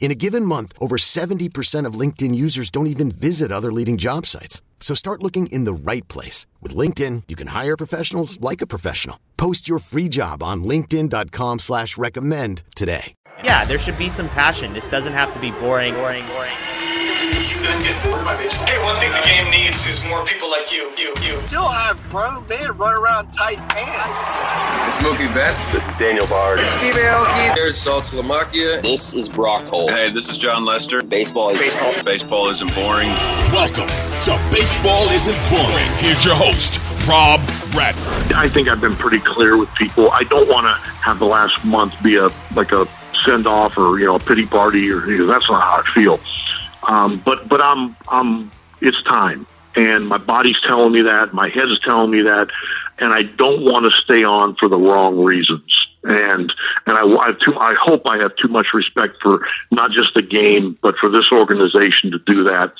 In a given month, over 70% of LinkedIn users don't even visit other leading job sites. So start looking in the right place. With LinkedIn, you can hire professionals like a professional. Post your free job on linkedin.com slash recommend today. Yeah, there should be some passion. This doesn't have to be boring, boring, boring. You couldn't get bored by baseball. Hey, one thing the game needs is more people like you, you, you. Still have grown men run around tight pants. It's Mookie Betts. This is Daniel Bard. Steve Aoki. There's Saltalamacchia. This is Brock Holt. Hey, this is Jon Lester. Baseball is baseball. Baseball isn't boring. Welcome to Baseball Isn't Boring. Here's your host, Rob Bradford. I think I've been pretty clear with people. I don't want to have the last month be a like a send off or you know a pity party or you know, that's not how I feel. Um, but but I'm I'm it's time, and my body's telling me that, my head is telling me that, and I don't want to stay on for the wrong reasons. And and I, I have too, I hope I have too much respect for not just the game, but for this organization to do that.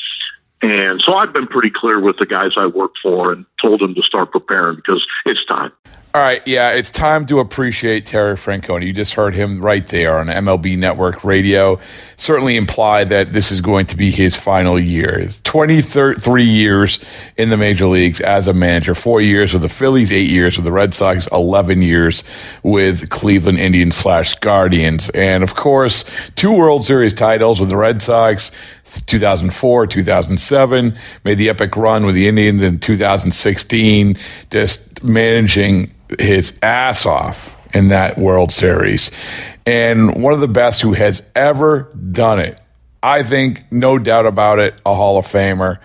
And so I've been pretty clear with the guys I work for and told them to start preparing because it's time. All right, yeah, it's time to appreciate Terry Francona. You just heard him right there on MLB Network Radio. Certainly imply that this is going to be his final year. It's 23 years in the major leagues as a manager, four years with the Phillies, eight years with the Red Sox, 11 years with Cleveland Indians slash Guardians. And of course, two World Series titles with the Red Sox, 2004, 2007, made the epic run with the Indians in 2016, just managing his ass off in that World Series. And one of the best who has ever done it. I think, no doubt about it, a Hall of Famer.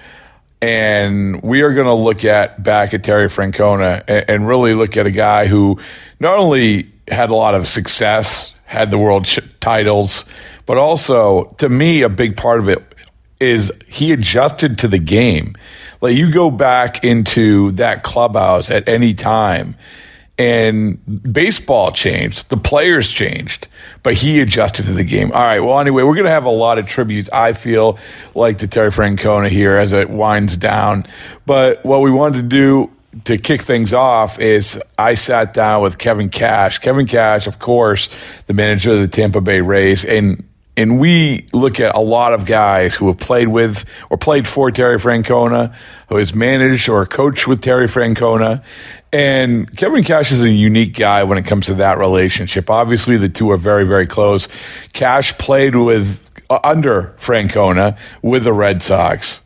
And we are going to look at back at Terry Francona and, and really look at a guy who not only had a lot of success, had the world sh- titles, but also, to me, a big part of it is he adjusted to the game. Like you go back into that clubhouse at any time and baseball changed, the players changed, but he adjusted to the game. All right. Well, anyway, we're going to have a lot of tributes. I feel like to Terry Francona here as it winds down. But what we wanted to do to kick things off is I sat down with Kevin Cash. Kevin Cash, of course, the manager of the Tampa Bay Rays, and and we look at a lot of guys who have played with or played for Terry Francona, who has managed or coached with Terry Francona. And Kevin Cash is a unique guy when it comes to that relationship. Obviously, the two are very, very close. Cash played with uh, under Francona with the Red Sox,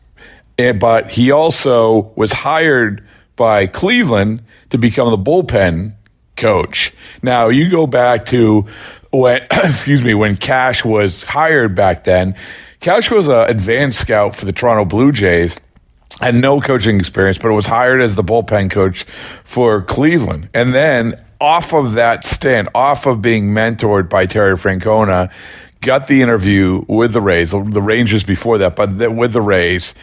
and, but he also was hired by Cleveland to become the bullpen coach. Now, you go back to when excuse me when Cash was hired back then. Cash was an advanced scout for the Toronto Blue Jays. Had no coaching experience, but was hired as the bullpen coach for Cleveland. And then off of that stint, off of being mentored by Terry Francona, got the interview with the Rays, the Rangers before that, but with the Rays,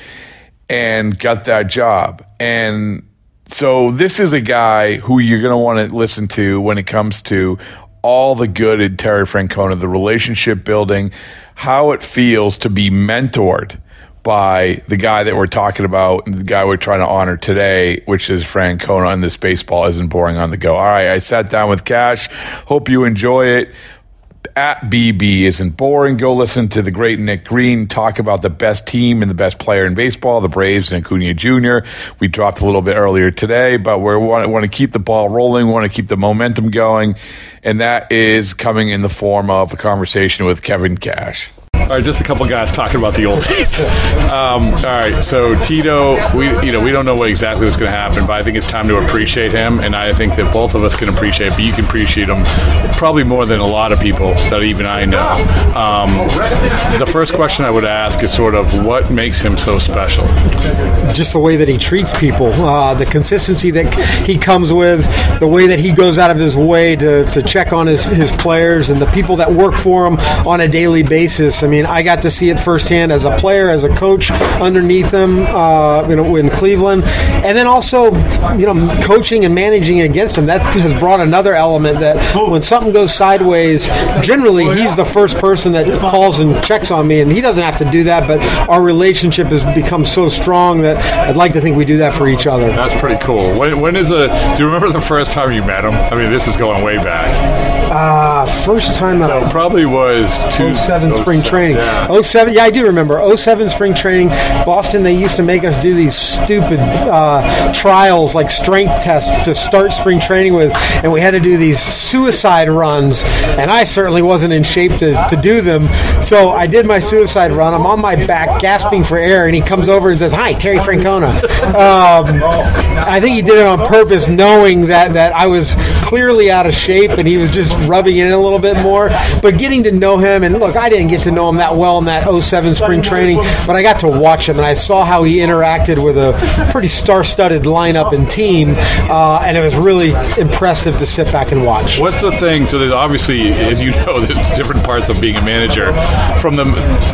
and got that job. And so this is a guy who you're going to want to listen to when it comes to all the good in Terry Francona, the relationship building, how it feels to be mentored by the guy that we're talking about, the guy we're trying to honor today, which is Francona, and this baseball isn't boring on the go. All right, I sat down with Cash. Hope you enjoy it at BB isn't boring. Go listen to the great Nick Green talk about the best team and the best player in baseball, the Braves and Acuna Jr. We dropped a little bit earlier today, but we want, want to keep the ball rolling, want to keep the momentum going, and that is coming in the form of a conversation with Kevin Cash. All right, just a couple guys talking about the old days. Um, all right, so Tito, we you know we don't know what exactly what's going to happen, but I think it's time to appreciate him, and I think that both of us can appreciate, but you can appreciate him probably more than a lot of people that even I know. Um, the first question I would ask is sort of what makes him so special. Just the way that he treats people, uh, the consistency that he comes with, the way that he goes out of his way to, to check on his, his players and the people that work for him on a daily basis. I mean, I mean I got to see it firsthand as a player, as a coach underneath him, uh, you know, in Cleveland, and then also, you know, coaching and managing against him. That has brought another element that when something goes sideways, generally he's the first person that calls and checks on me, and he doesn't have to do that. But our relationship has become so strong that I'd like to think we do that for each other. That's pretty cool. When, when is a? Do you remember the first time you met him? I mean, this is going way back. Uh, first time that So I probably was two, 07 spring training. Yeah. 07, yeah, I do remember. 07 spring training. Boston, they used to make us do these stupid uh, trials, like strength tests to start spring training with, and we had to do these suicide runs, and I certainly wasn't in shape to, to do them. So I did my suicide run. I'm on my back, gasping for air, and he comes over and says, Hi, Terry Francona. Um, I think he did it on purpose, knowing that, that I was clearly out of shape, and he was just rubbing it in a little bit more. But getting to know him, and look, I didn't get to know him that well in that 07 spring training, but I got to watch him, and I saw how he interacted with a pretty star-studded lineup and team, uh, and it was really impressive to sit back and watch. What's the thing? So there's obviously, as you know, there's different parts of being a manager. From the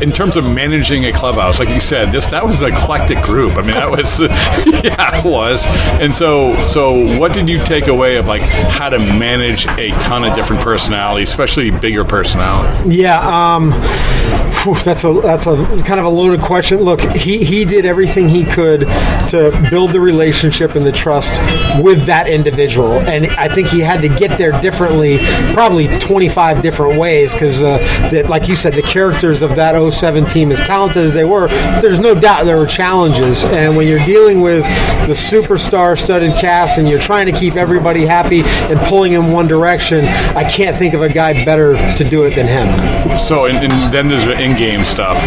in terms of managing a clubhouse, like you said, this that was an eclectic group. I mean, that was yeah, it was. And so, so what did you take away of like how to manage a ton of different personalities, especially bigger personalities? Yeah, um, whew, that's a that's a kind of a loaded question. Look, he he did everything he could to build the relationship and the trust with that individual, and I think he had to get there differently, probably 25 different ways, because uh, that, like you said, the characters of that 07 team, as talented as they were, there's no doubt there were challenges, and when you're dealing with the superstar-studded cast and you're trying to keep everybody happy and pulling in one direction, I can't think of a guy better to do it than him. So, and, and then there's the in-game stuff.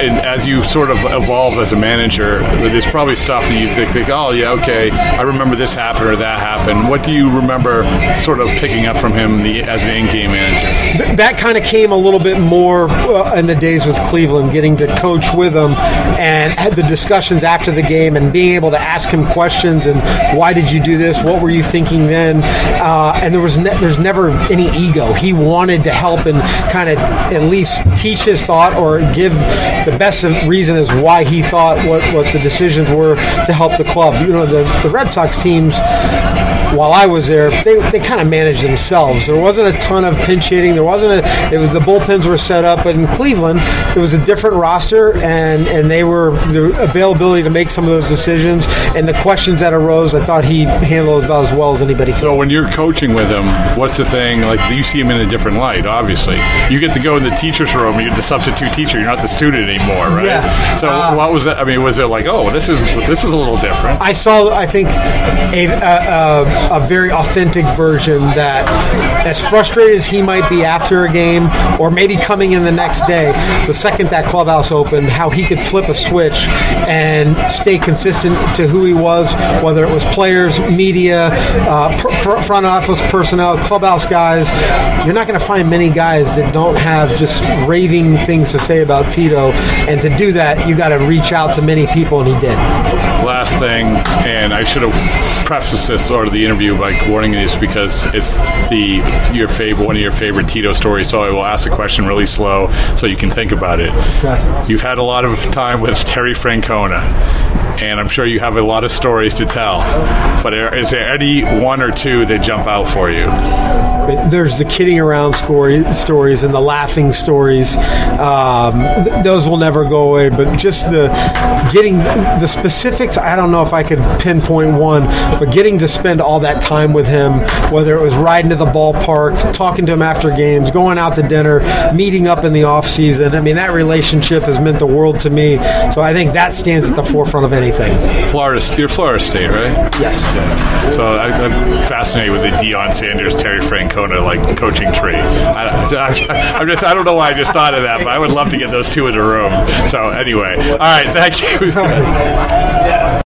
And as you sort of evolve as a manager, there's probably stuff that you think, oh yeah, okay, I remember this happened or that happened. What do you remember sort of picking up from him the, as an in-game manager? Th- that kind of came a little bit more uh, in the days with Cleveland, getting to coach with him and had the discussions after the game and being able to ask him questions and why did you do this? What were you thinking then? Uh, and there was ne- there's never any ego. He wanted to help and kind of at least teach his thought or give the best reason as why he thought what, what the decisions were to help the club. You know, the, the Red Sox teams while I was there, they, they kind of managed themselves. There wasn't a ton of pinch hitting. There wasn't a. It was the bullpens were set up, but in Cleveland, it was a different roster, and and they were the availability to make some of those decisions and the questions that arose. I thought he handled about as well as anybody. Could. So when you're coaching with him, what's the thing? Like you see him in a different light. Obviously, you get to go in the teacher's room. You're the substitute teacher. You're not the student anymore, right? Yeah. So Uh, what was that? I mean, was it like, oh, this is this is a little different? I saw, I think, a, a, a, a very authentic version that, as frustrated as he might be after a game, or maybe coming in the next day, the second that clubhouse opened, how he could flip a switch and stay consistent to who he was, whether it was players, media, uh, front office personnel, clubhouse guys. You're not going to find many guys that don't have just raving things to say about Tito, and to do that, you got to reach out to many people, and he did. Last thing, and I should have prefaced this sort of the interview by warning you this because it's the your favorite one of your favorite Tito stories. So I will ask the question really slow so you can think about it. Okay. You've had a lot of time with Terry Francona, and I'm sure you have a lot of stories to tell. But is there any one or two that jump out for you? There's the kidding around story, stories and the laughing stories. Um, th- those will never go away. But just the getting the, the specifics I don't know if I could pinpoint one, but getting to spend all that time with him, whether it was riding to the ballpark, talking to him after games, going out to dinner, meeting up in the off season. I mean, that relationship has meant the world to me. So I think that stands at the forefront of anything. Florida, you're Florida State, right? Yes. Yeah. So I, am fascinated with the Deion Sanders, Terry Francona like coaching tree. I, am just I don't know why I just thought of that, but I would love to get those two in a room. So anyway, all right, thank you.